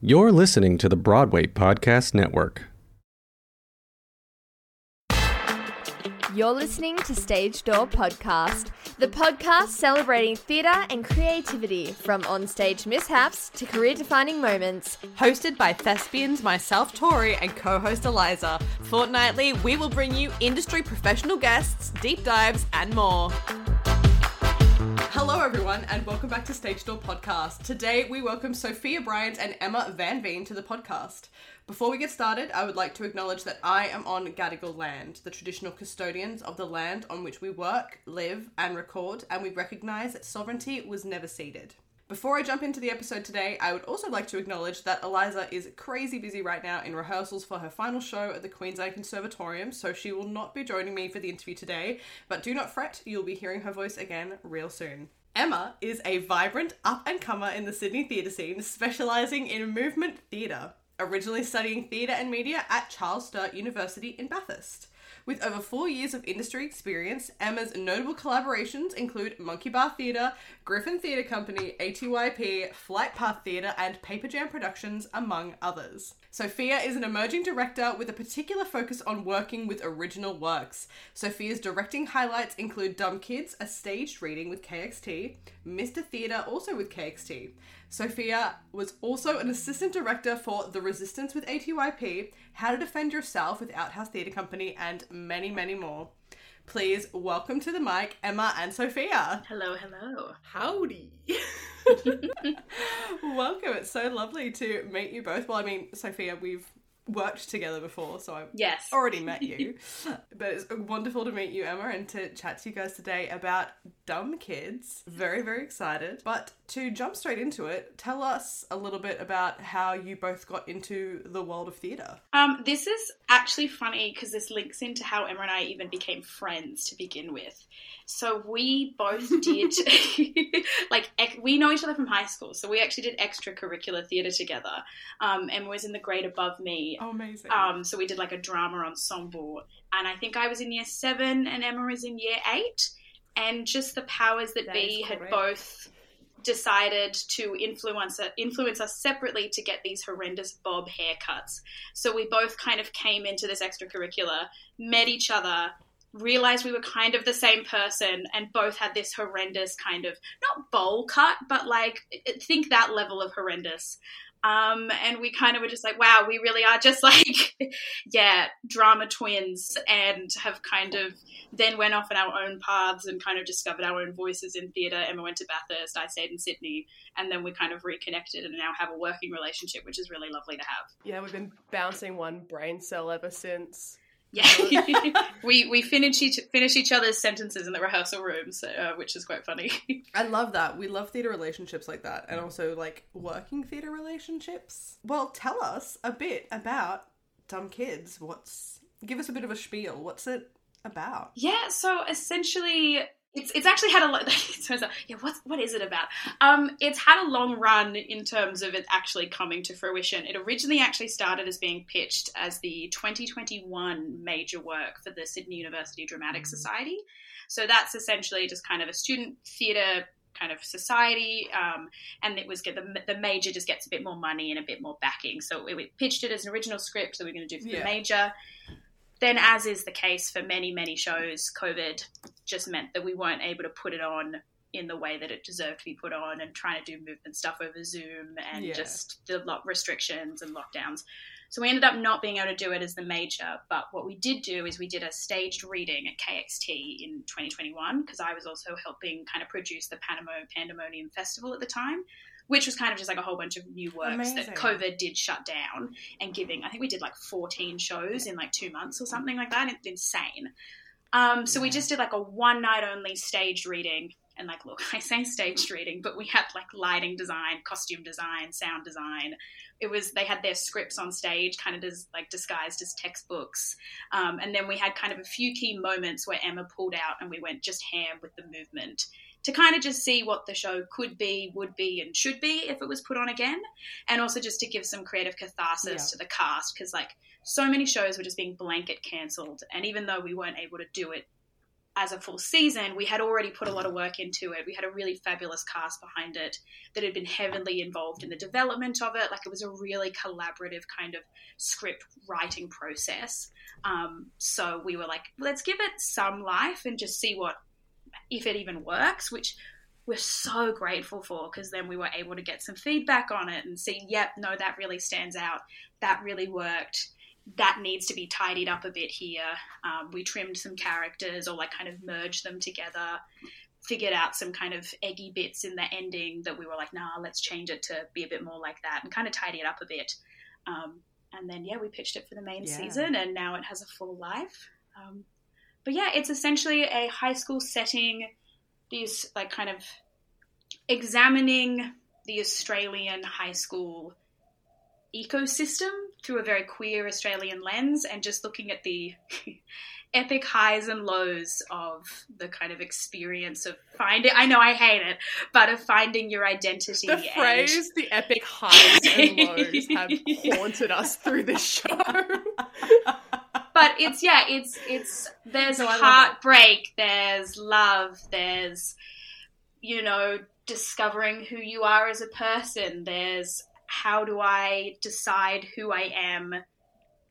You're listening to the Broadway Podcast Network. You're listening to Stage Door Podcast, the podcast celebrating theatre and creativity from onstage mishaps to career defining moments. Hosted by thespians, myself, Tori, and co host Eliza. Fortnightly, we will bring you industry professional guests, deep dives, and more. Hello, everyone, and welcome back to Stage Door Podcast. Today, we welcome Sophia Bryant and Emma Van Veen to the podcast. Before we get started, I would like to acknowledge that I am on Gadigal land, the traditional custodians of the land on which we work, live, and record, and we recognise that sovereignty was never ceded. Before I jump into the episode today, I would also like to acknowledge that Eliza is crazy busy right now in rehearsals for her final show at the Queensland Conservatorium, so she will not be joining me for the interview today, but do not fret, you'll be hearing her voice again real soon. Emma is a vibrant up and comer in the Sydney theatre scene, specialising in movement theatre, originally studying theatre and media at Charles Sturt University in Bathurst. With over four years of industry experience, Emma's notable collaborations include Monkey Bar Theatre, Griffin Theatre Company, ATYP, Flight Path Theatre, and Paper Jam Productions, among others. Sophia is an emerging director with a particular focus on working with original works. Sophia's directing highlights include Dumb Kids, a staged reading with KXT, Mr. Theatre, also with KXT. Sophia was also an assistant director for The Resistance with ATYP, How to Defend Yourself with Outhouse Theatre Company, and many, many more. Please welcome to the mic Emma and Sophia. Hello, hello. Howdy. welcome. It's so lovely to meet you both. Well, I mean, Sophia, we've worked together before, so I've Yes. already met you. but it's wonderful to meet you, Emma, and to chat to you guys today about Dumb Kids. Very, very excited. But to jump straight into it, tell us a little bit about how you both got into the world of theatre. Um, this is actually funny because this links into how Emma and I even became friends to begin with. So we both did, like, ec- we know each other from high school. So we actually did extracurricular theatre together. Um, Emma was in the grade above me. Oh, amazing. Um, so we did like a drama ensemble. And I think I was in year seven and Emma was in year eight. And just the powers that, That be had both decided to influence influence us separately to get these horrendous bob haircuts. So we both kind of came into this extracurricular, met each other, realized we were kind of the same person, and both had this horrendous kind of not bowl cut, but like think that level of horrendous. Um, and we kind of were just like, wow, we really are just like, yeah, drama twins, and have kind of then went off on our own paths and kind of discovered our own voices in theatre. Emma went to Bathurst, I stayed in Sydney, and then we kind of reconnected and now have a working relationship, which is really lovely to have. yeah, we've been bouncing one brain cell ever since. Yeah, we we finish each finish each other's sentences in the rehearsal rooms, uh, which is quite funny. I love that. We love theatre relationships like that, and also like working theatre relationships. Well, tell us a bit about Dumb Kids. What's give us a bit of a spiel. What's it about? Yeah, so essentially, it's it's actually had a lot. It turns out, yeah, what what is it about? Um, it's had a long run in terms of it actually coming to fruition. It originally actually started as being pitched as the 2021 major work for the Sydney University Dramatic Society. So that's essentially just kind of a student theatre kind of society, um, and it was get the, the major just gets a bit more money and a bit more backing. So we, we pitched it as an original script that we're going to do for Yeah. the major. Then, as is the case for many, many shows, COVID just meant that we weren't able to put it on in the way that it deserved to be put on and trying to do movement stuff over Zoom and Yeah. just the lot restrictions and lockdowns. So we ended up not being able to do it as the major, but what we did do is we did a staged reading at KXT in 2021 because I was also helping kind of produce the Panamo Pandemonium Festival at the time, which was kind of just like a whole bunch of new works Amazing. that COVID did shut down and giving. I think we did like 14 shows in like two months or something like that. It's insane. Um, so we just did like a one night only staged reading. And like, look, I say staged reading, but we had like lighting design, costume design, sound design. It was they had their scripts on stage, kind of as like disguised as textbooks. Um, and then we had kind of a few key moments where Emma pulled out and we went just ham with the movement to kind of just see what the show could be, would be, and should be if it was put on again, and also just to give some creative catharsis Yeah. to the cast because like so many shows were just being blanket cancelled, and even though we weren't able to do it as a full season, we had already put a lot of work into it. We had a really fabulous cast behind it that had been heavily involved in the development of it. Like it was a really collaborative kind of script writing process. Um, so we were like, let's give it some life and just see what, if it even works, which we're so grateful for because then we were able to get some feedback on it and see, yep, no, that really stands out. That really worked that needs to be tidied up a bit here. Um, we trimmed some characters or like kind of merged them together, figured out some kind of eggy bits in the ending that we were like, nah, let's change it to be a bit more like that and kind of tidy it up a bit. Um, and then, yeah, we pitched it for the main yeah. season and now it has a full life. Um, but yeah, it's essentially a high school setting, these like kind of examining the Australian high school ecosystem through a very queer Australian lens and just looking at the epic highs and lows of the kind of experience of finding I know I hate it, but of finding your identity. The phrase and... the epic highs and lows have haunted us through this show. But it's yeah, it's it's there's no, heartbreak, there's love, there's you know, discovering who you are as a person, there's how do I decide who I am?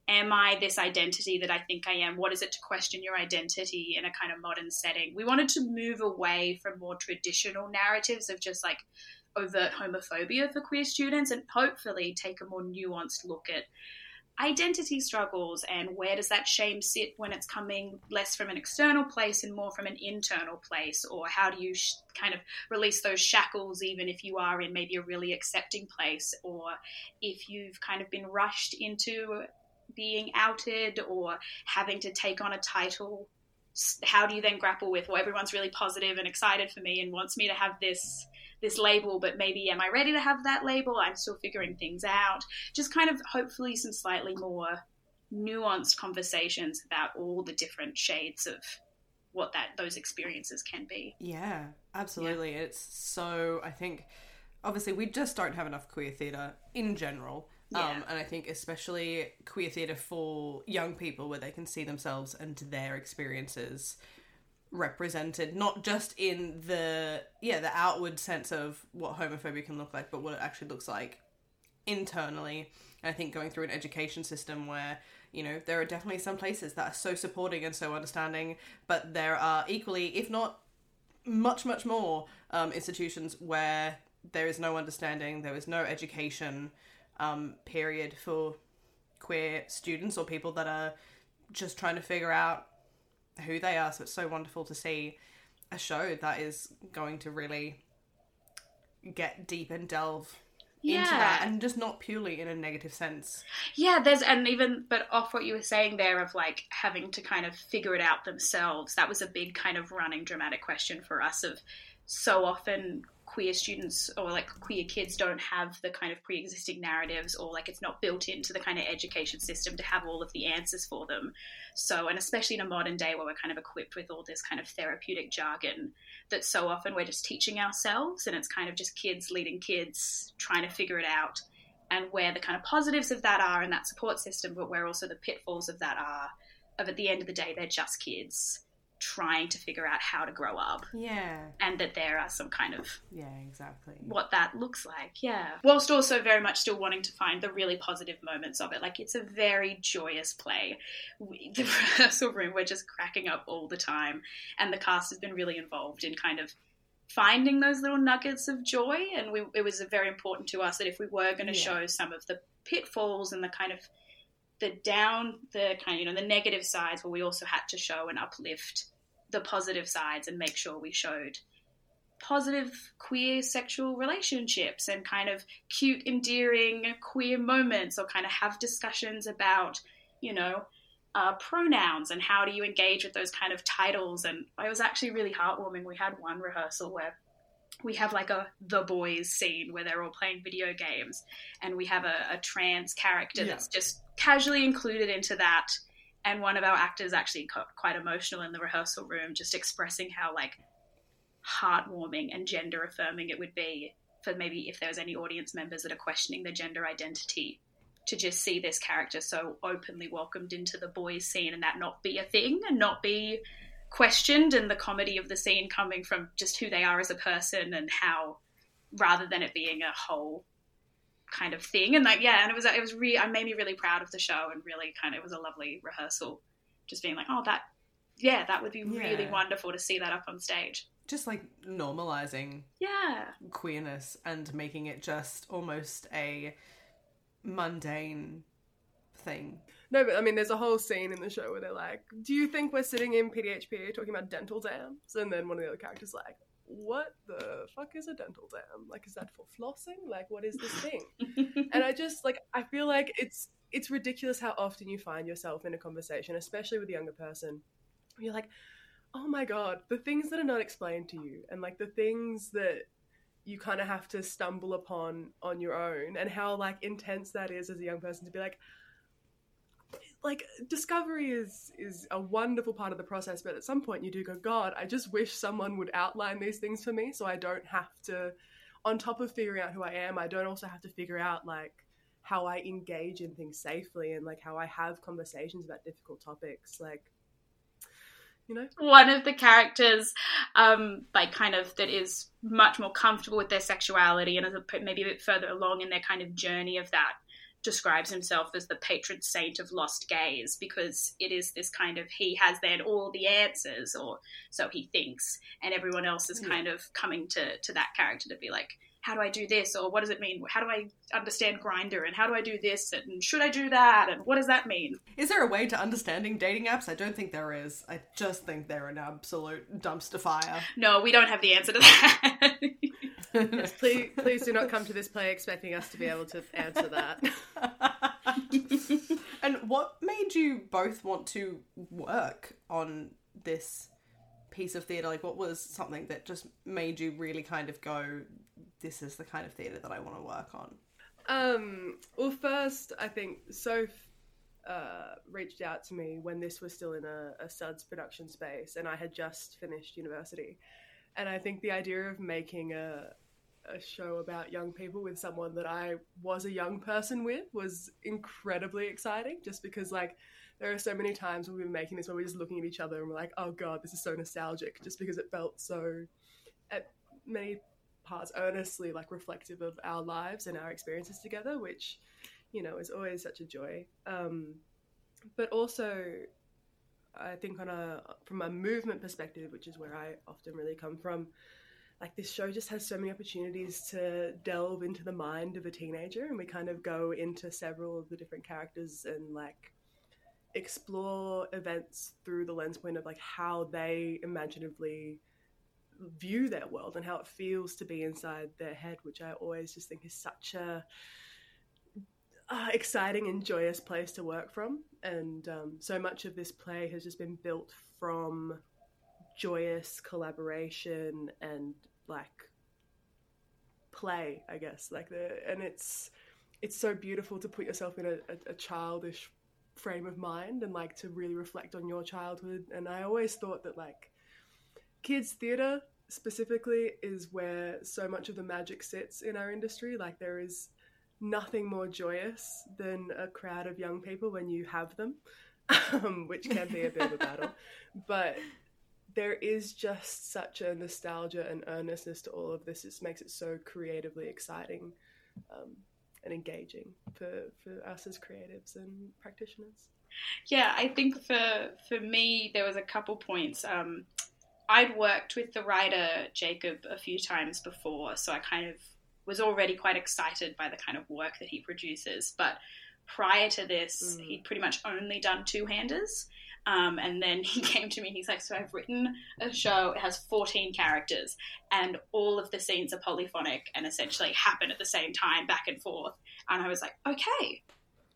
Am I this identity that I think I am? What is it to question your identity in a kind of modern setting? We wanted to move away from more traditional narratives of just like overt homophobia for queer students and hopefully take a more nuanced look at identity struggles and where does that shame sit when it's coming less from an external place and more from an internal place? Or how do you sh- kind of release those shackles even if you are in maybe a really accepting place? Or if you've kind of been rushed into being outed or having to take on a title how do you then grapple with well everyone's really positive and excited for me and wants me to have this this label, but maybe am I ready to have that label? I'm still figuring things out. Just kind of hopefully some slightly more nuanced conversations about all the different shades of what that those experiences can be. Yeah, absolutely. Yeah. It's so I think obviously we just don't have enough queer theatre in general. Yeah. Um, and I think especially queer theatre for young people where they can see themselves and their experiences represented not just in the yeah the outward sense of what homophobia can look like but what it actually looks like internally. And i think going through an education system where you know there are definitely some places that are so supporting and so understanding but there are equally if not much much more um, institutions where there is no understanding there is no education um, period for queer students or people that are just trying to figure out who they are. So it's so wonderful to see a show that is going to really get deep and delve yeah. into that and just not purely in a negative sense. Yeah, there's and even but off what you were saying there of like having to kind of figure it out themselves. That was a big kind of running dramatic question for us of so often queer students or like queer kids don't have the kind of pre-existing narratives or like it's not built into the kind of education system to have all of the answers for them. So and especially in a modern day where we're kind of equipped with all this kind of therapeutic jargon that so often we're just teaching ourselves and it's kind of just kids leading kids trying to figure it out and where the kind of positives of that are in that support system but where also the pitfalls of that are of at the end of the day they're just kids trying to figure out how to grow up. Yeah. And that there are some kind of Yeah, exactly. What that looks like. Yeah. Whilst also very much still wanting to find the really positive moments of it. Like it's a very joyous play. We, the rehearsal room we're just cracking up all the time and the cast has been really involved in kind of finding those little nuggets of joy and we, it was very important to us that if we were going to yeah. show some of the pitfalls and the kind of the down, the kind of, you know, the negative sides, but we also had to show and uplift the positive sides and make sure we showed positive queer sexual relationships and kind of cute, endearing queer moments or kind of have discussions about, you know, uh, pronouns and how do you engage with those kind of titles. And it was actually really heartwarming. We had one rehearsal where we have like a the boys scene where they're all playing video games and we have a, a trans character yeah. that's just casually included into that and one of our actors actually got quite emotional in the rehearsal room just expressing how like heartwarming and gender affirming it would be for maybe if there was any audience members that are questioning their gender identity to just see this character so openly welcomed into the boys scene and that not be a thing and not be questioned and the comedy of the scene coming from just who they are as a person and how rather than it being a whole kind of thing and like yeah and it was it was really I made me really proud of the show and really kind of it was a lovely rehearsal just being like oh that yeah that would be really Yeah. wonderful to see that up on stage Just like normalizing yeah queerness and making it just almost a mundane thing. No, but I mean, there's a whole scene in the show where they're like, "Do you think we're sitting in PDHP talking about dental dams?" And then one of the other characters is like, "What the fuck is a dental dam? Like, is that for flossing? Like, what is this thing?" and I just like, I feel like it's it's ridiculous how often you find yourself in a conversation, especially with a younger person. where You're like, "Oh my god, the things that are not explained to you, and like the things that." You kind of have to stumble upon on your own, and how like intense that is as a young person to be like, like discovery is is a wonderful part of the process but at some point you do go god i just wish someone would outline these things for me so i don't have to on top of figuring out who i am i don't also have to figure out like how i engage in things safely and like how i have conversations about difficult topics like you know? One of the characters um like kind of that is much more comfortable with their sexuality and is maybe a bit further along in their kind of journey of that describes himself as the patron saint of lost gays because it is this kind of he has then all the answers or so he thinks and everyone else is hmm. kind of coming to to that character to be like how do I do this? Or what does it mean? How do I understand Grindr and how do I do this? And should I do that? And what does that mean? Is there a way to understanding dating apps? I don't think there is. I just think they're an absolute dumpster fire. no we don't have the answer to that please please do not come to this play expecting us to be able to answer that and what made you both want to work on this piece of theatre? Like, what was something that just made you really kind of go, this is the kind of theatre that I want to work on? Um, well, first, I think Soph uh, reached out to me when this was still in a, a SUDS production space, and I had just finished university. And I think the idea of making a, a show about young people with someone that I was a young person with was incredibly exciting, just because, like, there are so many times when we've been making this where we're just looking at each other and we're like, oh god, this is so nostalgic, just because it felt so, at many parts earnestly like reflective of our lives and our experiences together, which you know is always such a joy. Um, but also, I think on a from a movement perspective, which is where I often really come from, like this show just has so many opportunities to delve into the mind of a teenager, and we kind of go into several of the different characters and like explore events through the lens point of like how they imaginatively view their world and how it feels to be inside their head, which I always just think is such a uh, exciting and joyous place to work from. And um, so much of this play has just been built from joyous collaboration and like play, I guess. Like the and it's it's so beautiful to put yourself in a, a, a childish frame of mind and like to really reflect on your childhood. And I always thought that like kids theatre specifically is where so much of the magic sits in our industry like there is nothing more joyous than a crowd of young people when you have them um, which can be a bit of a battle but there is just such a nostalgia and earnestness to all of this it makes it so creatively exciting um, and engaging for, for us as creatives and practitioners Yeah, I think for for me there was a couple points. Um, I'd worked with the writer Jacob a few times before, so I kind of was already quite excited by the kind of work that he produces. But prior to this, Mm. he'd pretty much only done two handers. Um, and then he came to me and he's like, So I've written a show, it has 14 characters, and all of the scenes are polyphonic and essentially happen at the same time, back and forth. And I was like, Okay,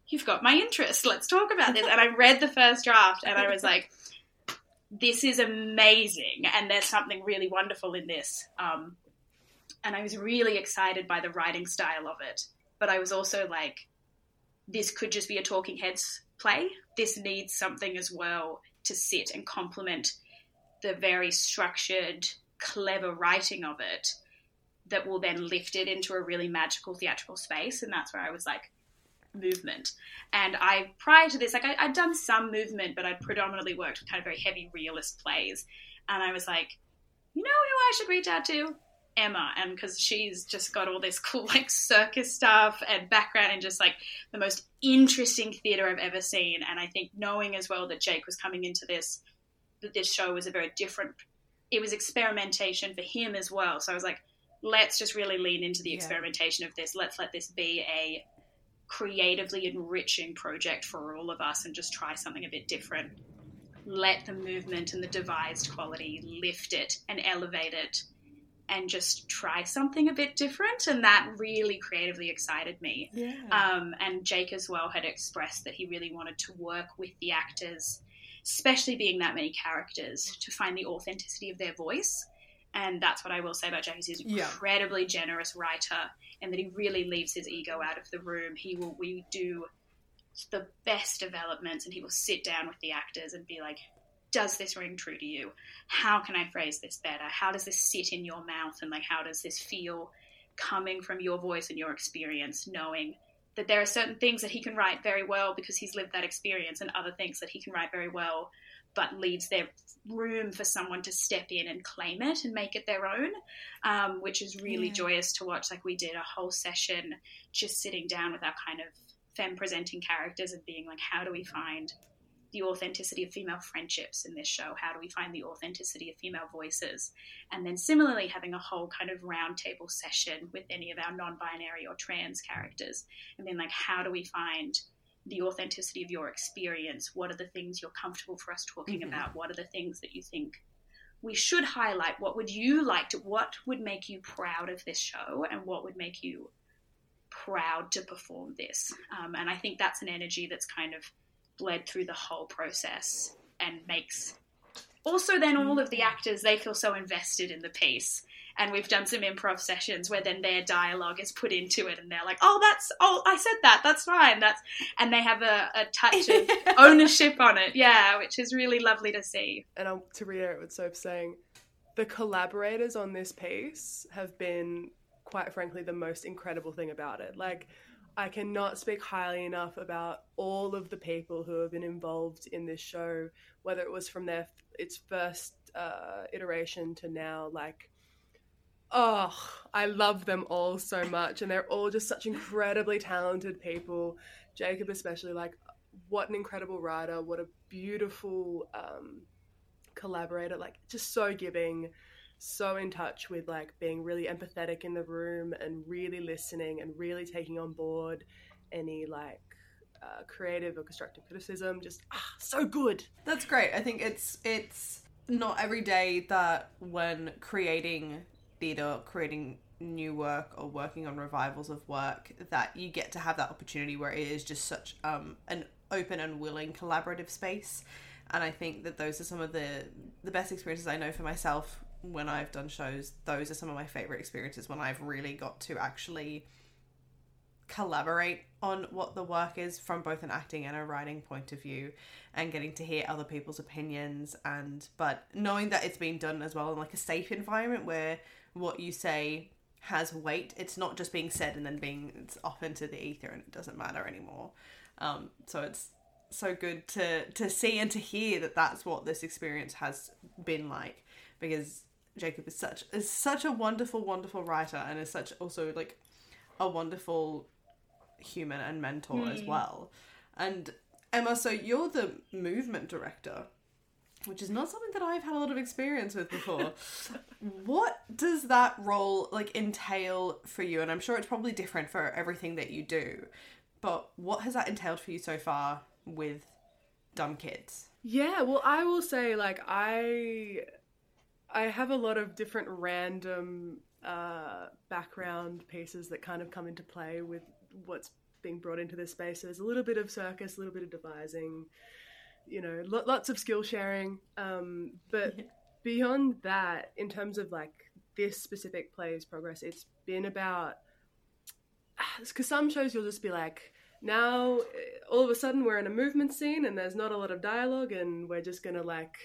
you've got my interest. Let's talk about this. And I read the first draft and I was like, this is amazing. And there's something really wonderful in this. Um, and I was really excited by the writing style of it. But I was also like, this could just be a talking heads play. This needs something as well to sit and complement the very structured, clever writing of it that will then lift it into a really magical theatrical space. And that's where I was like, movement. And I, prior to this, like I, I'd done some movement, but I'd predominantly worked with kind of very heavy realist plays. And I was like, you know who I should reach out to? Emma, and because she's just got all this cool like circus stuff and background and just like the most interesting theater I've ever seen. And I think knowing as well that Jake was coming into this, that this show was a very different. It was experimentation for him as well. So I was like, let's just really lean into the Yeah. experimentation of this. Let's let this be a creatively enriching project for all of us and just try something a bit different. Let the movement and the devised quality lift it and elevate it and just try something a bit different. And that really creatively excited me. Yeah. Um, and Jake as well had expressed that he really wanted to work with the actors, especially being that many characters, to find the authenticity of their voice. And that's what I will say about Jake. is He's an Yeah. incredibly generous writer, and that he really leaves his ego out of the room. He will we do the best developments, and he will sit down with the actors and be like, "Does this ring true to you? How can I phrase this better? How does this sit in your mouth? And like, how does this feel coming from your voice and your experience, knowing?" that there are certain things that he can write very well because he's lived that experience, and other things that he can write very well, but leaves there room for someone to step in and claim it and make it their own, um, which is really Yeah. joyous to watch. Like we did a whole session just sitting down with our kind of femme presenting characters and being like, how do we find the authenticity of female friendships in this show? How do we find the authenticity of female voices? And then similarly, having a whole kind of roundtable session with any of our non binary or trans characters and then, like, how do we find the authenticity of your experience? What are the things you're comfortable for us talking Mhm. about? What are the things that you think we should highlight? What would you like to, what would make you proud of this show? And what would make you proud to perform this? Um, and I think that's an energy that's kind of bled through the whole process and makes also then all of the mm. actors they feel so invested in the piece. And we've done some improv sessions where then their dialogue is put into it and they're like oh that's oh i said that that's fine that's and they have a, a touch of ownership on it yeah which is really lovely to see. And I'll, to reiterate what Soap's saying, the collaborators on this piece have been, quite frankly, the most incredible thing about it. Like, I cannot speak highly enough about all of the people who have been involved in this show, whether it was from their its first uh, iteration to now. Like, oh, I love them all so much, and they're all just such incredibly talented people. Jacob, especially, like, what an incredible writer! What a beautiful um, collaborator! Like, just so giving, so in touch with like being really empathetic in the room and really listening and really taking on board any like uh, creative or constructive criticism. Just ah, so good. That's great. I think it's it's not every day that when creating theatre, creating new work or working on revivals of work that you get to have that opportunity where it is just such um an open and willing collaborative space. And I think that those are some of the the best experiences I know for myself when I've done shows. Those are some of my favorite experiences when I've really got to actually collaborate on what the work is from both an acting and a writing point of view and getting to hear other people's opinions and but knowing that it's being done as well in like a safe environment where what you say has weight it's not just being said and then being it's off into the ether and it doesn't matter anymore um so it's so good to to see and to hear that that's what this experience has been like because Jacob is such is such a wonderful wonderful writer and is such also like a wonderful human and mentor as hmm. well. And Emma, so you're the movement director, which is not something that I've had a lot of experience with before. what does that role like entail for you? And I'm sure it's probably different for everything that you do. But what has that entailed for you so far with Dumb Kids? Yeah, well, I will say, like, I I have a lot of different random uh, background pieces that kind of come into play with what's being brought into this space. So there's a little bit of circus, a little bit of devising, you know, lo- lots of skill sharing. Um, but beyond that, in terms of like this specific play's progress, it's been about because some shows you'll just be like, now eh, all of a sudden we're in a movement scene and there's not a lot of dialogue and we're just gonna like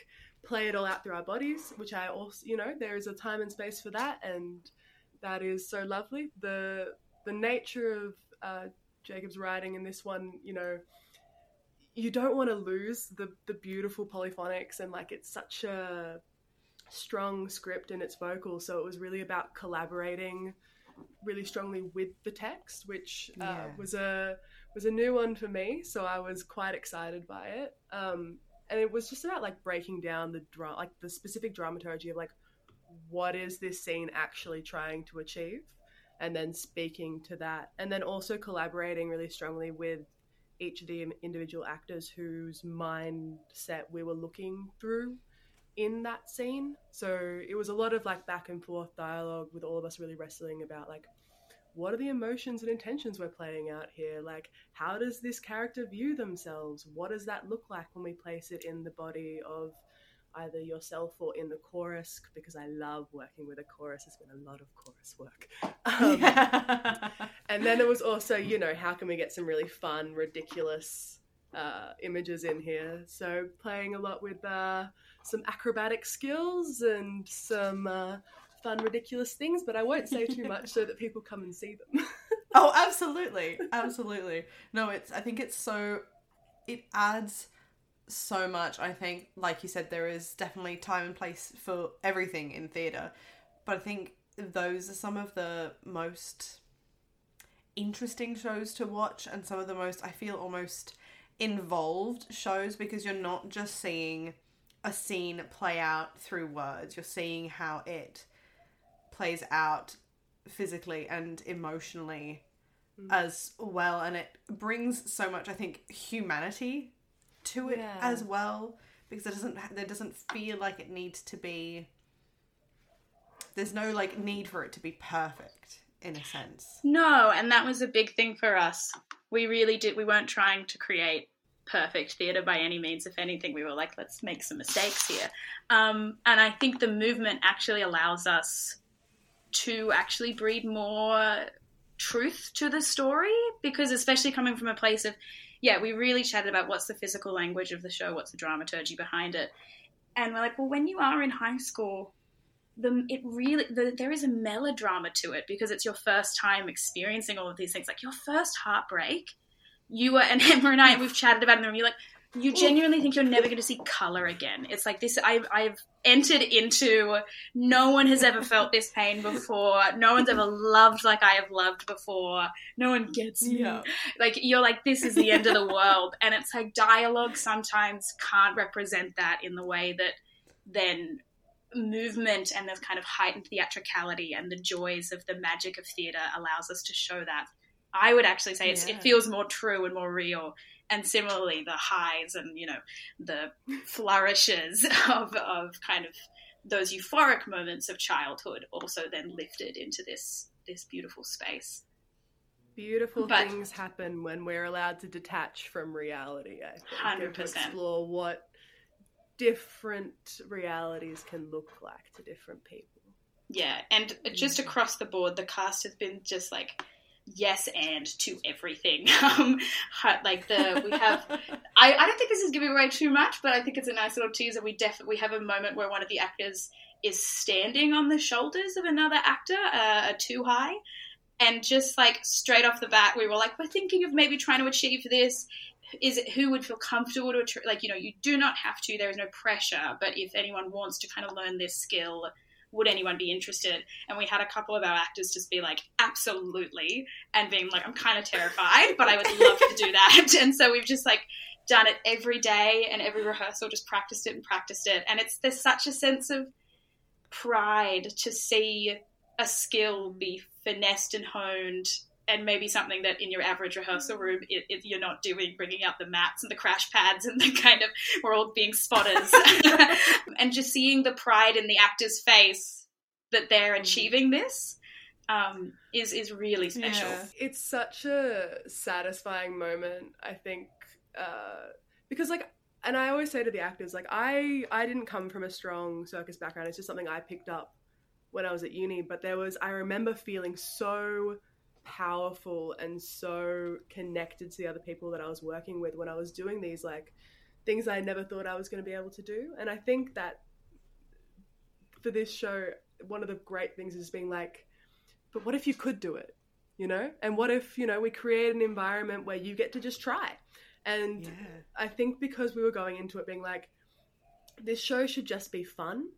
play it all out through our bodies, which I also, you know, there is a time and space for that, and that is so lovely. The the nature of uh, Jacob's writing in this one, you know, you don't want to lose the the beautiful polyphonics and like it's such a strong script in its vocals, so it was really about collaborating really strongly with the text, which uh, Yeah. was a was a new one for me. So I was quite excited by it. Um, and it was just about like breaking down the dra- like the specific dramaturgy of like what is this scene actually trying to achieve, and then speaking to that, and then also collaborating really strongly with each of the individual actors whose mindset we were looking through in that scene. So it was a lot of like back and forth dialogue with all of us really wrestling about like what are the emotions and intentions we're playing out here? Like how does this character view themselves? What does that look like when we place it in the body of either yourself or in the chorus because I love working with a chorus. it's been a lot of chorus work. Um, and then it was also, you know, how can we get some really fun, ridiculous uh, images in here? So playing a lot with uh, some acrobatic skills and some uh, fun, ridiculous things, but I won't say too much so that people come and see them. Oh, absolutely, absolutely. No, it's. I think it's so. It adds so much. I think, like you said, there is definitely time and place for everything in theatre, but I think those are some of the most interesting shows to watch, and some of the most I feel almost involved shows because you're not just seeing a scene play out through words. You're seeing how it plays out physically and emotionally as well and it brings so much i think humanity to it Yeah. as well because it doesn't there doesn't feel like it needs to be there's no like need for it to be perfect in a sense No, and that was a big thing for us. We really did. We weren't trying to create perfect theatre by any means. If anything, we were like, let's make some mistakes here. Um, and I think the movement actually allows us to actually breed more truth to the story because, especially coming from a place of, yeah, we really chatted about what's the physical language of the show, what's the dramaturgy behind it. And we're like, well, when you are in high school, the it really the, there is a melodrama to it because it's your first time experiencing all of these things like your first heartbreak you were and Emma and I we've chatted about in the room you're like you genuinely think you're never going to see color again it's like this I've, I've entered into no one has ever felt this pain before no one's ever loved like I have loved before no one gets me Yeah. like you're like this is the end of the world and it's like dialogue sometimes can't represent that in the way that then movement and the kind of heightened theatricality and the joys of the magic of theatre allows us to show that. I would actually say it's, Yeah. it feels more true and more real. And similarly, the highs and you know the flourishes of of kind of those euphoric moments of childhood also then lifted into this this beautiful space. Beautiful But- things happen when we're allowed to detach from reality, I think. and 100%. explore what different realities can look like to different people. Yeah, and just mm. across the board, the cast has been just like yes and to everything. Um, like the we have, I, I don't think this is giving away too much, but I think it's a nice little teaser. We def we have a moment where one of the actors is standing on the shoulders of another actor, uh, too high, and just like straight off the bat, we were like, we're thinking of maybe trying to achieve this. Is it who would feel comfortable to like you know you do not have to. There is no pressure, but if anyone wants to kind of learn this skill would anyone be interested? And we had a couple of our actors just be like, absolutely, and being like, I'm kind of terrified, but I would love to do that. And so we've just like done it every day and every rehearsal, just practiced it and practiced it. And it's there's such a sense of pride to see a skill be finessed and honed. And maybe something that in your average rehearsal room it, it, you're not doing, bringing out the mats and the crash pads and the kind of we're all being spotters, and just seeing the pride in the actor's face that they're achieving this um, is is really special. Yeah. It's such a satisfying moment, I think, uh, because like, and I always say to the actors, like, I I didn't come from a strong circus background. It's just something I picked up when I was at uni. But there was, I remember feeling so powerful and so connected to the other people that I was working with when I was doing these like things I never thought I was going to be able to do. And I think that for this show, one of the great things is being like, but what if you could do it? you know? And what if, you know, we create an environment where you get to just try? And Yeah. I think because we were going into it being like, this show should just be fun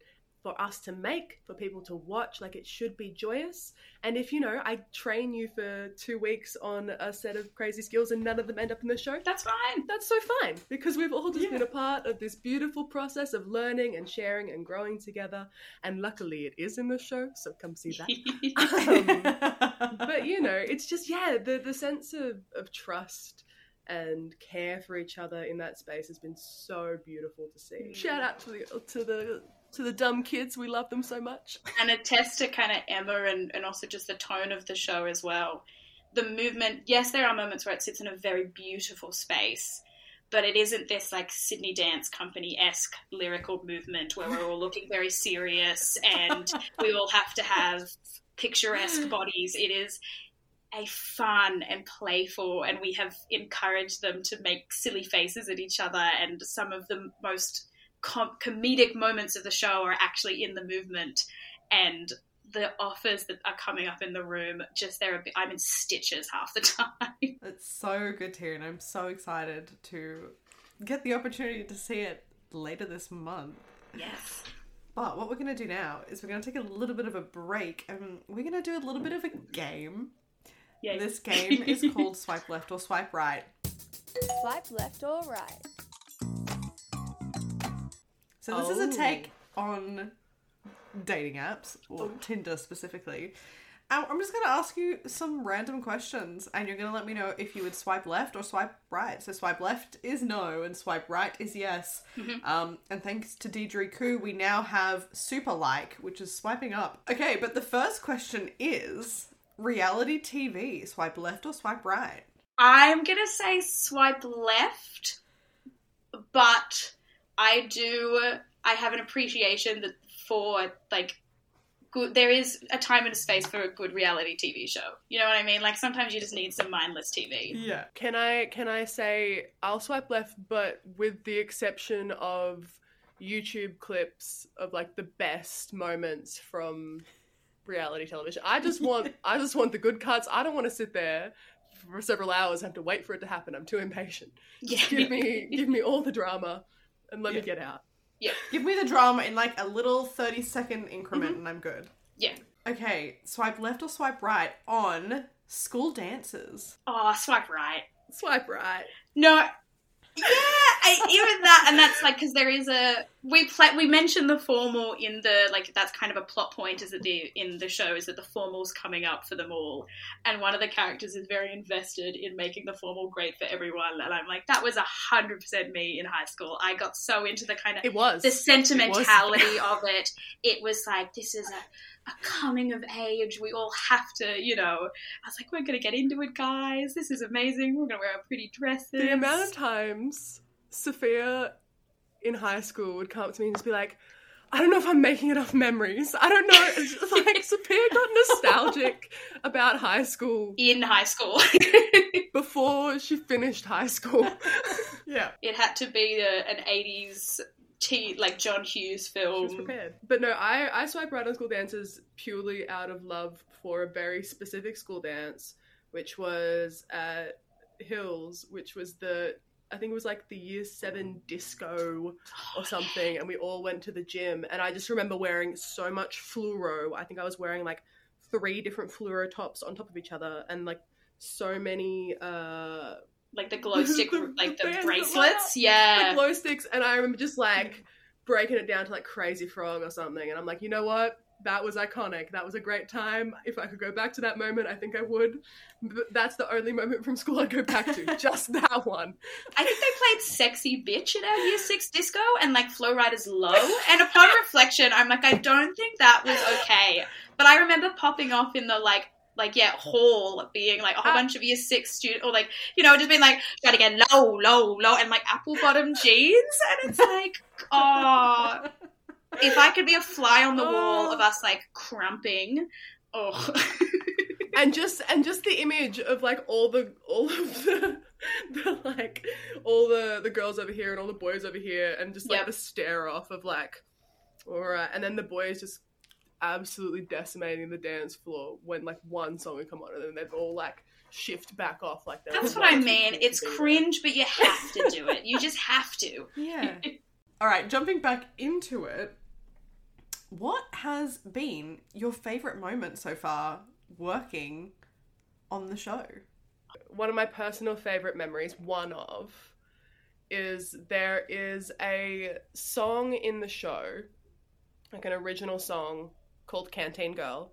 for us to make, for people to watch. Like, it should be joyous. And if, you know, I train you for two weeks on a set of crazy skills and none of them end up in the show, That's fine. that's so fine because we've all just Yeah. been a part of this beautiful process of learning and sharing and growing together. And luckily, it is in the show, so come see that. Um, but you know, it's just yeah, the the sense of of trust and care for each other in that space has been so beautiful to see. Mm. Shout out to the to the to the dumb kids, we love them so much. and attest to kind of Emma and, and also just the tone of the show as well. The movement, yes, there are moments where it sits in a very beautiful space, but it isn't this like Sydney Dance Company esque lyrical movement where we're all looking very serious and we all have to have picturesque bodies. It is a fun and playful, and we have encouraged them to make silly faces at each other, and some of the most com- comedic moments of the show are actually in the movement and the offers that are coming up in the room just they're a bit, i'm in stitches half the time It's so good to hear, and I'm so excited to get the opportunity to see it later this month. yes But what we're going to do now is we're going to take a little bit of a break and we're going to do a little bit of a game. yeah This game is called Swipe Left or Swipe Right. Swipe left or right. So this is Oh. a take on dating apps or Tinder specifically. Um, I'm just going to ask you some random questions, and you're going to let me know if you would swipe left or swipe right. So swipe left is no, and swipe right is yes. Um, and thanks to Deidre Koo, we now have super like, which is swiping up. Okay, but the first question is reality TV. Swipe left or swipe right? i'm gonna say swipe left but i do i have an appreciation that for like good there is a time and a space for a good reality tv show you know what i mean like sometimes you just need some mindless tv Yeah. Can I can I say I'll swipe left, but with the exception of YouTube clips of like the best moments from reality television. I just want I just want the good cuts. I don't want to sit there for several hours and have to wait for it to happen. I'm too impatient. yeah Give me give me all the drama and let Yeah. me get out. Yeah. Give me the drama in like a little 30 second increment, mm-hmm. and I'm good. yeah Okay, swipe left or swipe right on school dances. oh swipe right Swipe right. No. Yeah, I, even that, and that's like because there is a we play we mentioned the formal in the like that's kind of a plot point is that the in the show is that the formal's coming up for them all, and one of the characters is very invested in making the formal great for everyone, and I'm like that was a hundred percent me in high school. I got so into the kind of It was the It was. sentimentality of it. It was like this is a, a coming of age. We all have to, you know. I was like, we're gonna get into it, guys. This is amazing. We're gonna wear our pretty dresses. The amount of times Sophia in high school would come up to me and just be like, I don't know if I'm making enough memories. I don't know. It's like Sophia got nostalgic about high school in high school. before she finished high school. Yeah. it had to be a, an 80s teen, like John Hughes film. But no, I, I swipe right on school dances purely out of love for a very specific school dance, which was at Hills, which was the I think it was like the year seven disco or something, and we all went to the gym. And I just remember wearing so much fluoro. I think I was wearing like three different fluoro tops on top of each other, and like so many uh Like the glow stick, The- like the the bracelets. Yeah. like glow sticks. And I remember just like breaking it down to like Crazy Frog or something. And I'm like, you know what? That was iconic. That was a great time. If I could go back to that moment, I think I would. But that's the only moment from school I'd go back to. just that one. I think they played Sexy Bitch at our year six disco and like Flo Rida's Low. And upon reflection, I'm like, I don't think that was okay. But I remember popping off in the like, like yeah, hall being like a whole Ah. bunch of year six student or like you know just being like gotta get low, low, low, and like apple bottom jeans, and it's like oh, if I could be a fly on the wall of us like cramping, oh, and just and just the image of like all the all of the, the like all the the girls over here and all the boys over here and just like Yep. the stare off of like all right and then the boys just absolutely decimating the dance floor when like one song would come on and then they'd all like shift back off like that. That's what I mean. It's cringe, but you have to do it. You just have to. Yeah. All right, jumping back into it, what has been your favorite moment so far working on the show? One of my personal favorite memories, one of, is there is a song in the show, like an original song called Canteen Girl.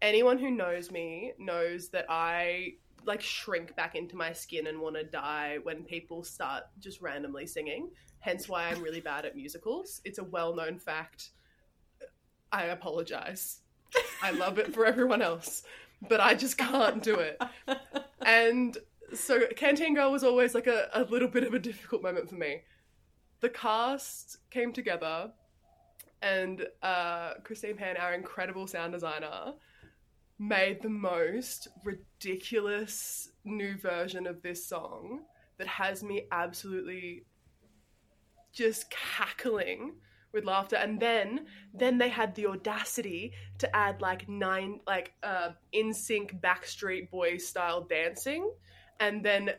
Anyone who knows me knows that I like shrink back into my skin and want to die when people start just randomly singing. Hence why I'm really bad at musicals. It's a well-known fact. I apologize. I love it for everyone else, but I just can't do it. And so Canteen Girl was always like a, a little bit of a difficult moment for me. The cast came together and uh, Christine Pan, our incredible sound designer, made the most ridiculous new version of this song that has me absolutely just cackling with laughter. And then then they had the audacity to add like nine like uh in sync backstreet boys style dancing. And then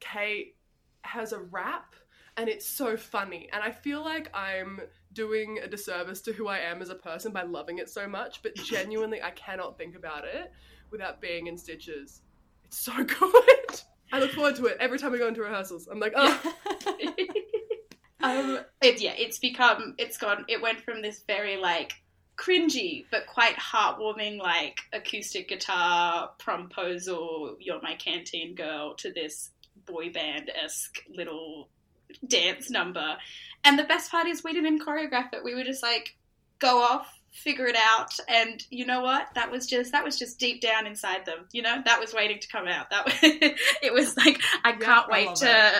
kate has a rap and it's so funny. And i feel like i'm doing a disservice to who i am as a person by loving it so much but genuinely i cannot think about it without being in stitches. It's so good. I look forward to it every time we go into rehearsals. I'm like oh. Um, it, yeah, it's become, it's gone, it went from this very like cringy but quite heartwarming like acoustic guitar promposal, you're my canteen girl to this boy band esque little dance number. And the best part is we didn't choreograph it. We were just like go off, figure it out, and you know what? That was just that was just deep down inside them. You know, that was waiting to come out. That was, it was like I can't I wait to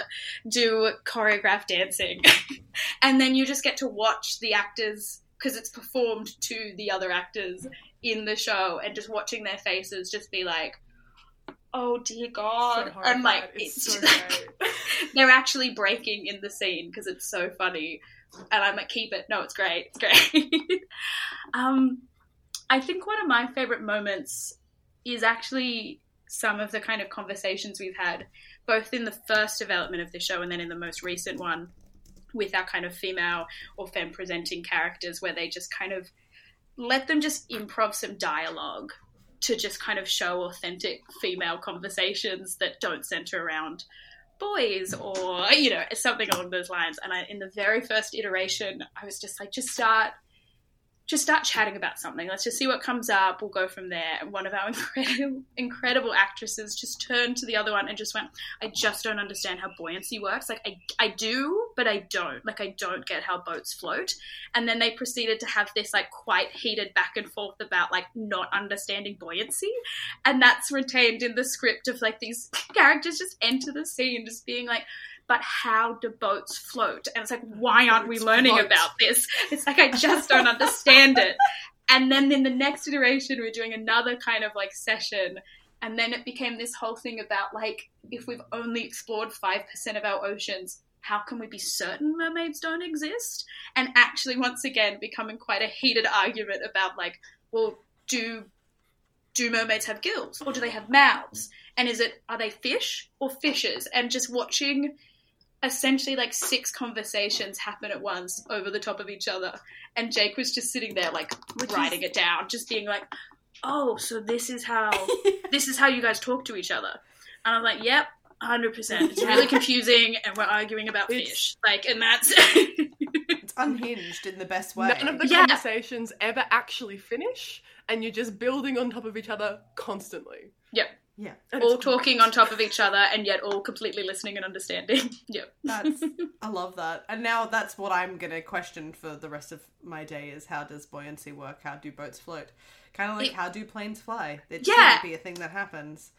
do choreographed dancing, and then you just get to watch the actors because it's performed to the other actors in the show, and just watching their faces just be like. Oh dear God! so and like it's it's so great they're actually breaking in the scene because it's so funny. And I'm like, keep it. No, it's great. It's great. um, I think one of my favorite moments is actually some of the kind of conversations we've had, both in the first development of the show and then in the most recent one, with our kind of female or femme presenting characters, where they just kind of let them just improv some dialogue to just kind of show authentic female conversations that don't center around boys or you know something along those lines. And I, in the very first iteration i was just like just start just start chatting about something. Let's just see what comes up. We'll go from there. And one of our incredible incredible actresses just turned to the other one and just went i just don't understand how buoyancy works. Like i, I do but i don't. Like i don't get how boats float. And then they proceeded to have this like quite heated back and forth about like not understanding buoyancy. And that's retained in the script of like these characters just enter the scene just being like but how do boats float? And it's like why aren't we learning float. about this? It's like i just don't understand it. And then in the next iteration we're doing another kind of like session. And then it became this whole thing about like if we've only explored 5% of our oceans how can we be certain mermaids don't exist? And actually once again becoming quite a heated argument about like well do do mermaids have gills or do they have mouths? And is it are they fish or fishes? And just watching essentially like six conversations happen at once over the top of each other and jake was just sitting there like Which writing is- it down just being like oh so this is how this is how you guys talk to each other and i'm like yep 100% it's really confusing and we're arguing about It's- fish like and that's It's unhinged in the best way. None of the Yeah. conversations ever actually finish, and you're just building on top of each other constantly. yep yeah, And all it's talking on top of each other and yet all completely listening and understanding yep that's I love that. And now that's what I'm gonna question for the rest of my day: is how does buoyancy work? How do boats float? Kind of like It- how do planes fly? It Yeah. shouldn't be a thing that happens.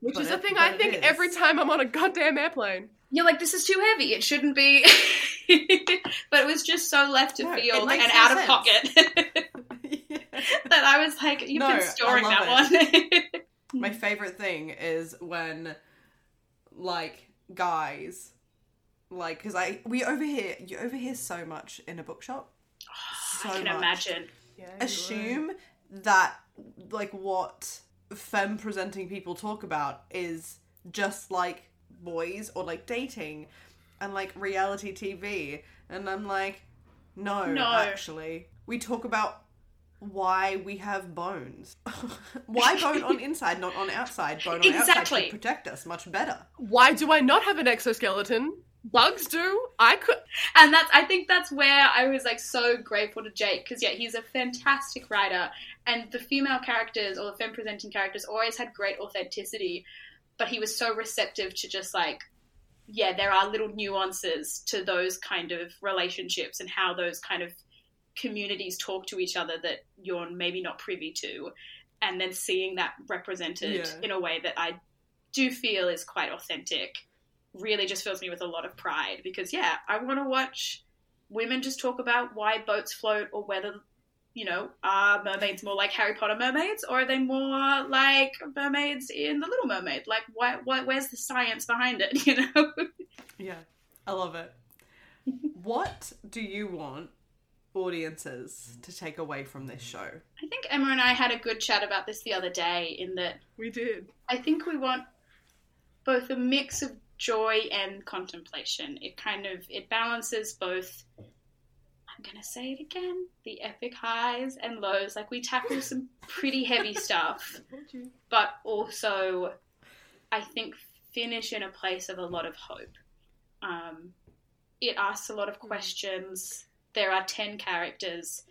Which is the it- thing I think is. every time I'm on a goddamn airplane. you're like this is too heavy it shouldn't be but it was just so left No, of it field and no out of pocket Yeah. that i was like you've No, been storing love that one My hmm. favorite thing is when, like, guys, like, because I we overhear you overhear so much in a bookshop. So i can much. imagine Yeah, you would. assume that like what femme presenting people talk about is just like boys or like dating and like reality TV and I'm like no, No. actually we talk about why we have bones. why bone on inside, not on outside? Bone on outside Exactly. to protect us much better. Why do I not have an exoskeleton? Bugs do. I could. and that's i think that's where i was like so grateful to jake because yeah he's a fantastic writer and the female characters or the femme presenting characters always had great authenticity but he was so receptive to just like yeah there are little nuances to those kind of relationships and how those kind of communities talk to each other that you're maybe not privy to and then seeing that represented Yeah. in a way that i do feel is quite authentic really just fills me with a lot of pride because yeah i want to watch women just talk about why boats float or whether you know are mermaids more like harry potter mermaids or are they more like mermaids in the little mermaid like why, why where's the science behind it you know Yeah, I love it. what do you want audiences to take away from this show? i think emma and i had a good chat about this the other day in that We did. I think we want both a mix of joy and contemplation. It kind of it balances both I'm going to say it again, the epic highs and lows. Like we tackle some pretty heavy stuff, but also I think finish in a place of a lot of hope. Um, it asks a lot of questions. There are 10 characters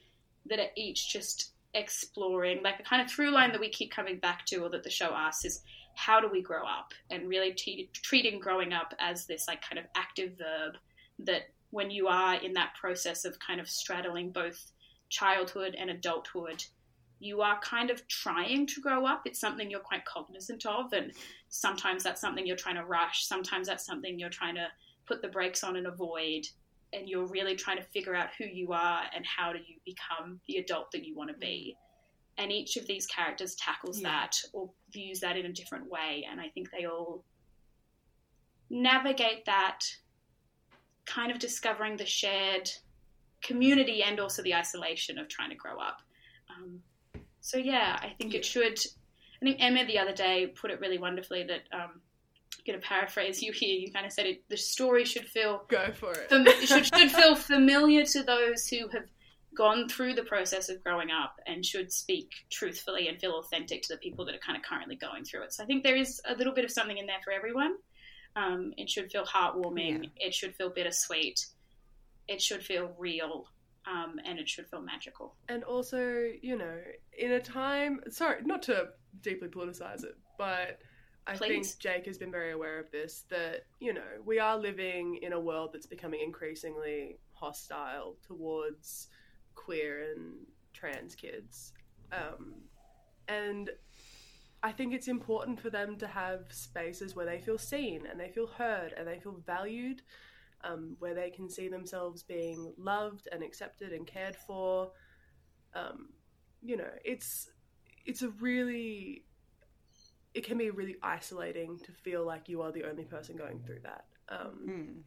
that are each just exploring, like a kind of through line that we keep coming back to, or that the show asks is how do we grow up? And really t- treating growing up as this like kind of active verb that when you are in that process of kind of straddling both childhood and adulthood, you are kind of trying to grow up. It's something you're quite cognizant of, and sometimes that's something you're trying to rush. Sometimes that's something you're trying to put the brakes on and avoid. And you're really trying to figure out who you are and how do you become the adult that you want to be. And each of these characters tackles Yeah. that or views that in a different way. And I think they all navigate that kind of discovering the shared community and also the isolation of trying to grow up. Um, so yeah, I think it should. I think Emma the other day put it really wonderfully that um, going to paraphrase you here. You kind of said it. The story should feel Go for it. fam- should, should feel familiar to those who have gone through the process of growing up and should speak truthfully and feel authentic to the people that are kind of currently going through it. So I think there is a little bit of something in there for everyone. Um, it should feel heartwarming. It should feel bittersweet. It should feel real. Um, and it should feel magical. And also, you know, in a time, sorry, not to deeply politicize it, but I Please. think Jake has been very aware of this that, you know, we are living in a world that's becoming increasingly hostile towards queer and trans kids. Um, and I think it's important for them to have spaces where they feel seen and they feel heard and they feel valued um, where they can see themselves being loved and accepted and cared for. Um, you know, it's it's a really it can be really isolating to feel like you are the only person going through that. Um, Hmm.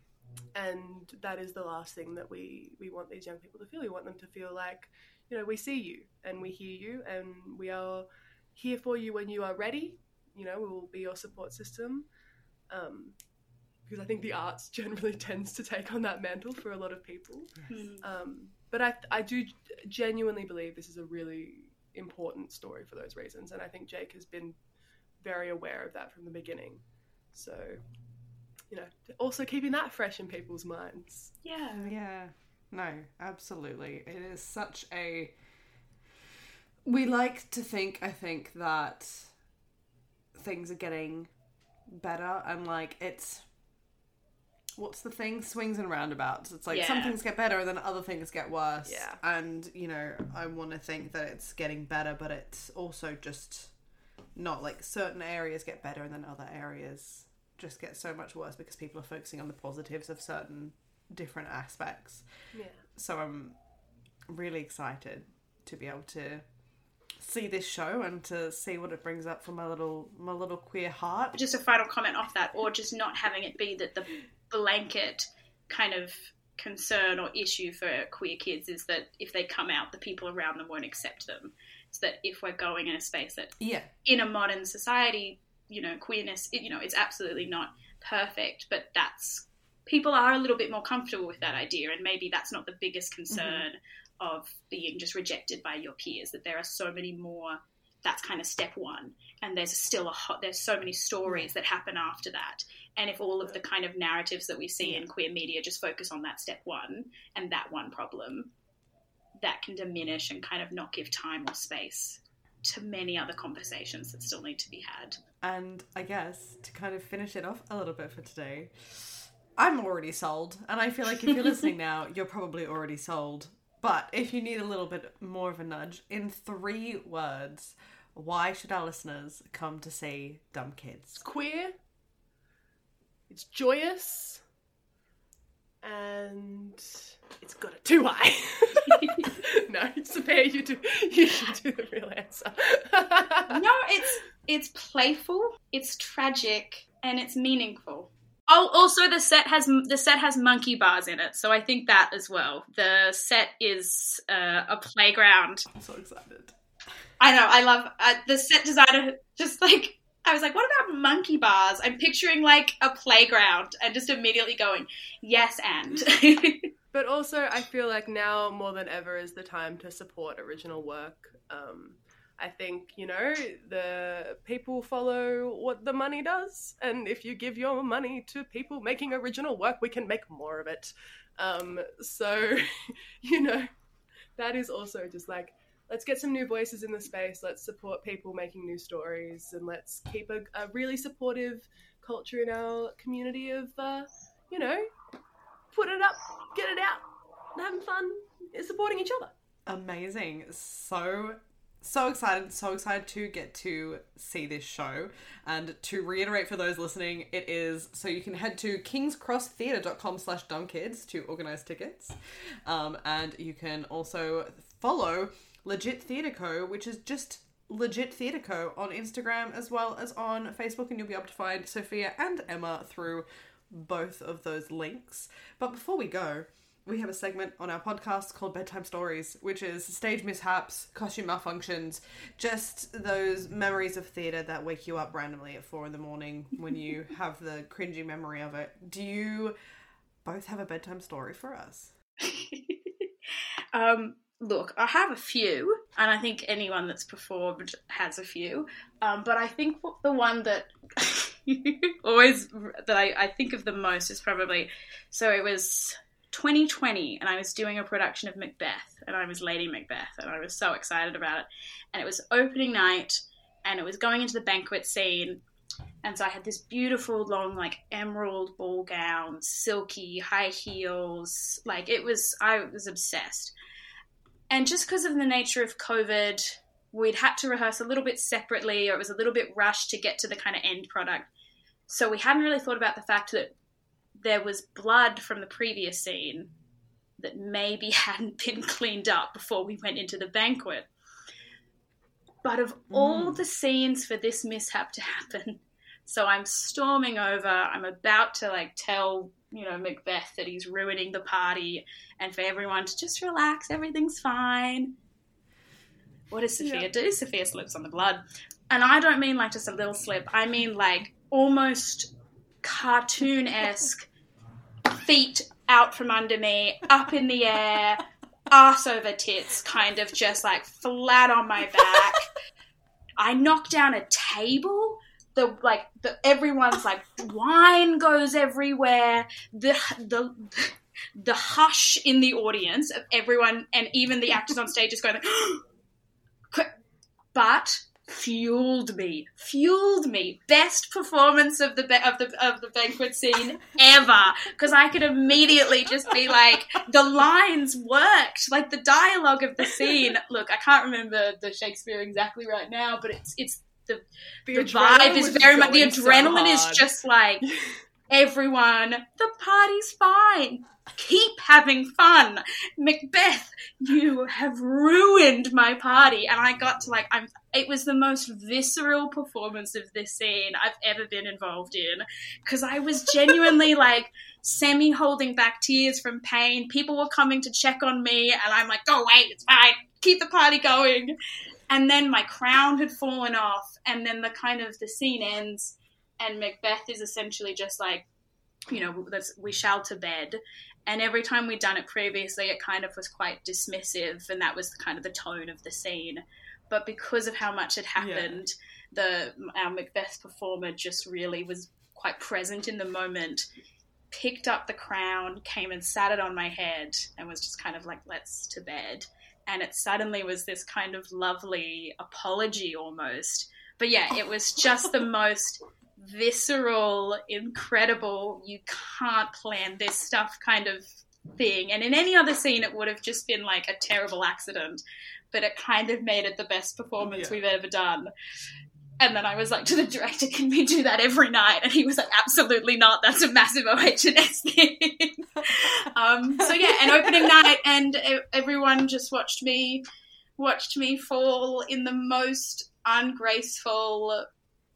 and that is the last thing that we we want these young people to feel. We want them to feel like, you know, we see you and we hear you and we are here for you when you are ready. You know, we will be your support system. Um, because I think the arts generally tends to take on that mantle for a lot of people. Um, but I, I do genuinely believe this is a really important story for those reasons, and I think Jake has been very aware of that from the beginning. So, you know, also keeping that fresh in people's minds. Yeah. Yeah. No, absolutely. It is such a. We like to think, I think, that things are getting better and like it's. What's the thing? Swings and roundabouts. It's like some things get better and then other things get worse. Yeah. And, you know, I want to think that it's getting better, but it's also just not like certain areas get better and then other areas just get so much worse because people are focusing on the positives of certain different aspects. Yeah. So I'm really excited to be able to see this show and to see what it brings up for my little my little queer heart. just a final comment off that, or just not having it be that the blanket kind of concern or issue for queer kids is that if they come out, the people around them won't accept them. That if we're going in a space that Yeah. in a modern society, you know, queerness, you know, it's absolutely not perfect, but that's people are a little bit more comfortable with that idea, and maybe that's not the biggest mm-hmm. concern of being just rejected by your peers. That there are so many more. That's kind of step one, and there's still a hot. There's so many stories that happen after that, and if all of the kind of narratives that we see in queer media just focus on that step one and that one problem, that can diminish and kind of not give time or space to many other conversations that still need to be had. And I guess to kind of finish it off a little bit for today, I'm already sold. And I feel like if you're listening now, you're probably already sold. But if you need a little bit more of a nudge, in three words, why should our listeners come to see Dumb Kids? queer. It's joyous, and it's got a two eye. no, it's Sophia, you do. You should do the real answer. no, it's it's playful, it's tragic, and it's meaningful. Oh, also the set has the set has monkey bars in it, so I think that as well. The set is uh, a playground. I'm so excited. I know, I love uh, the set designer. Just like I was like, what about monkey bars? I'm picturing like a playground, and just immediately going, yes, and. But also, I feel like now more than ever is the time to support original work. Um, I think, you know, the people follow what the money does. And if you give your money to people making original work, we can make more of it. Um, so, you know, that is also just like, let's get some new voices in the space. Let's support people making new stories. And let's keep a, a really supportive culture in our community of, uh, you know, put it up, get it out, having fun, supporting each other. Amazing. So so excited, so excited to get to see this show. And to reiterate for those listening, it is so you can head to kingscrosstheatre.com slash dumbkids to organize tickets. Um, and you can also follow Legit Theatre Co, which is just Legit Theatre Co on Instagram as well as on Facebook, and you'll be able to find Sophia and Emma through both of those links. But before we go, we have a segment on our podcast called Bedtime Stories, which is stage mishaps, costume malfunctions, just those memories of theatre that wake you up randomly at four in the morning when you have the cringy memory of it. Do you both have a bedtime story for us? um, look, I have a few, and I think anyone that's performed has a few. Um, but I think the one that always that I, I think of the most is probably so it was 2020, and I was doing a production of Macbeth, and I was Lady Macbeth, and I was so excited about it. And it was opening night, and it was going into the banquet scene. And so I had this beautiful, long, like emerald ball gown, silky, high heels. Like it was, I was obsessed. And just because of the nature of COVID, we'd had to rehearse a little bit separately, or it was a little bit rushed to get to the kind of end product. So we hadn't really thought about the fact that there was blood from the previous scene that maybe hadn't been cleaned up before we went into the banquet. But of hmm. all the scenes for this mishap to happen, so I'm storming over, I'm about to like tell, you know, Macbeth that he's ruining the party and for everyone to just relax, everything's fine. What does Sophia Yeah. do? Sophia slips on the blood. And I don't mean like just a little slip, I mean like almost cartoon esque feet out from under me, up in the air, ass over tits, kind of just like flat on my back. I knock down a table. The like the everyone's like wine goes everywhere. The the the hush in the audience of everyone and even the actors on stage is going like, but fueled me fueled me. Best performance of the of the of the banquet scene ever. Because i could immediately just be like the lines worked. Like the dialogue of the scene look i can't remember the shakespeare exactly right now but it's it's the, the, vibe adrenaline is very much the going so adrenaline is just like everyone, the party's fine. Keep having fun. Macbeth, you have ruined my party. And I got to like, I'm, it was the most visceral performance of this scene I've ever been involved in. Cause I was genuinely like, semi holding back tears from pain. People were coming to check on me, and I'm like, oh, go away, it's fine, keep the party going. And then my crown had fallen off, and then the kind of the scene ends, and Macbeth is essentially just like, you know, we shall to bed. And every time we'd done it previously, it kind of was quite dismissive, and that was kind of the tone of the scene. But because of how much had happened, yeah. the our Macbeth performer just really was quite present in the moment picked up the crown, came and sat it on my head, and was just kind of like, let's to bed. And it suddenly was this kind of lovely apology almost. But yeah, it was just the most visceral, incredible, you can't plan this stuff kind of thing. And in any other scene, it would have just been like a terrible accident. But it kind of made it the best performance yeah. we've ever done. And then I was like to the director, "Can we do that every night?" And he was like, "Absolutely not. That's a massive OHS thing." um, so yeah, an opening night, and everyone just watched me, watched me fall in the most ungraceful,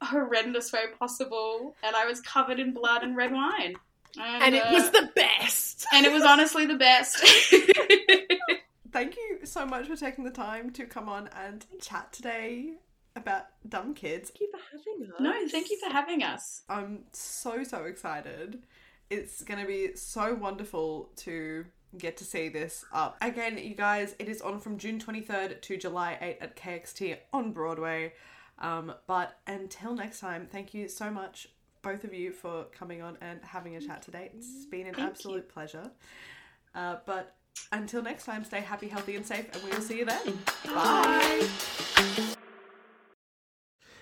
horrendous way possible, and I was covered in blood and red wine. And, and it uh, was the best. And it was honestly the best. Thank you so much for taking the time to come on and chat today about dumb kids. Thank you for having us. No, thank you for having us. I'm so so excited. It's going to be so wonderful to get to see this up. Again, you guys, it is on from June 23rd to July 8 at KXT on Broadway. Um, but until next time, thank you so much, both of you, for coming on and having a chat today. It's been an thank absolute you. pleasure. Uh, but until next time, stay happy, healthy, and safe, and we will see you then. Bye. Bye.